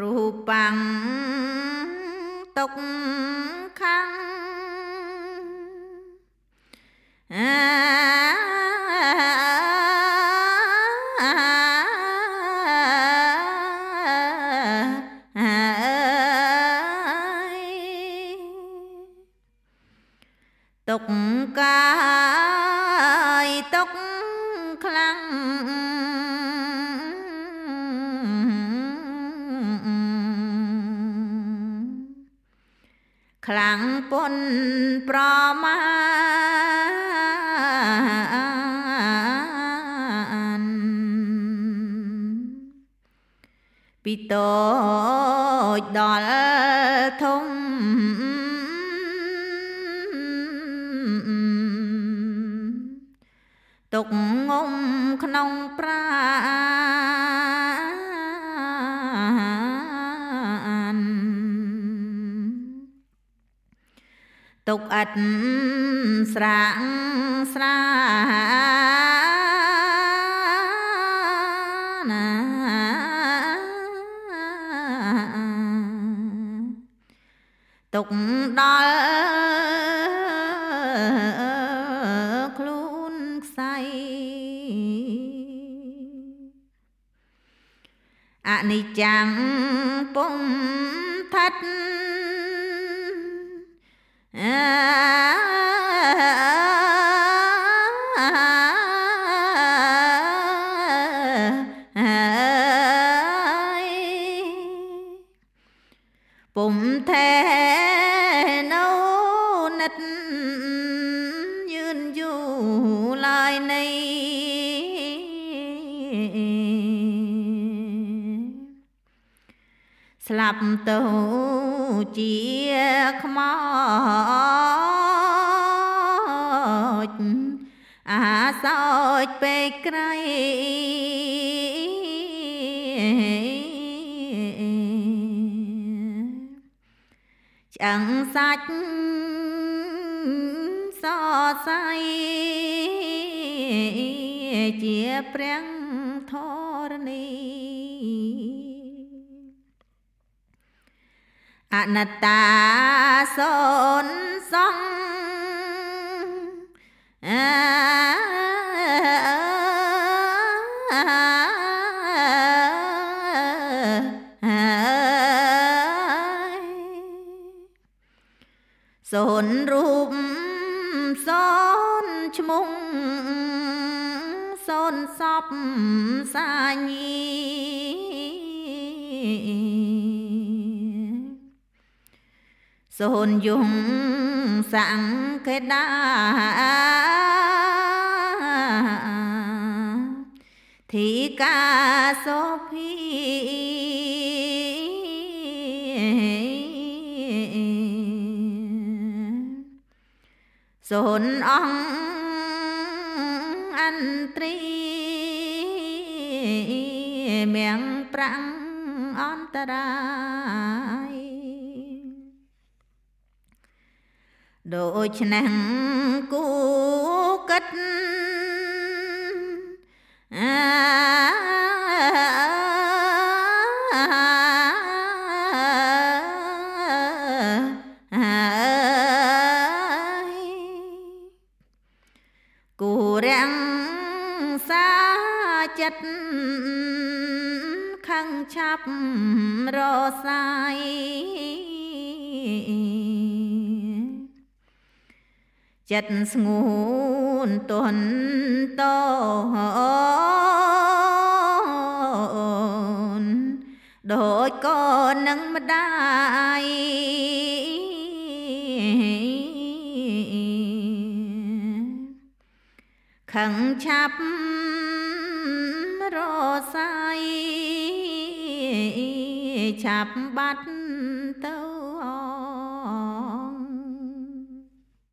រូបាំងទុកខាំងទុកកាយទុកខ្លាំង ខ្លាំងពុនប្រមាណពីតូចដល់ធំទុកងុំក្នុងប្រា ទុកអត់ស្រាងស្រាណាទុកដល់ខ្លួនខ្សៃអនិច្ចំពុំថាត់ ថែនៅនិតយឿនយូរឡើយនៃស្លាប់ទៅជាខ្មោចអាសោចពេកក្រៃ ឆ្អឹងសាច់សរសៃជាព្រះធរណីអនត្តាសូនសង សូនរូបសូនឈ្មោះសូនសពសាញីសូនយងសង្កេដាធីកាសូភី សូនអង្គអន្ត្រីមៀងប្រាំងអន្តរាយដូច្នេះគូកិត គូរាំងសាចិត្តខឹងឆាប់រសាយចិត្តស្ងួនទន់តនដូចកូននឹង ខឹងឆាប់រសៃឆាប់បាត់ទៅ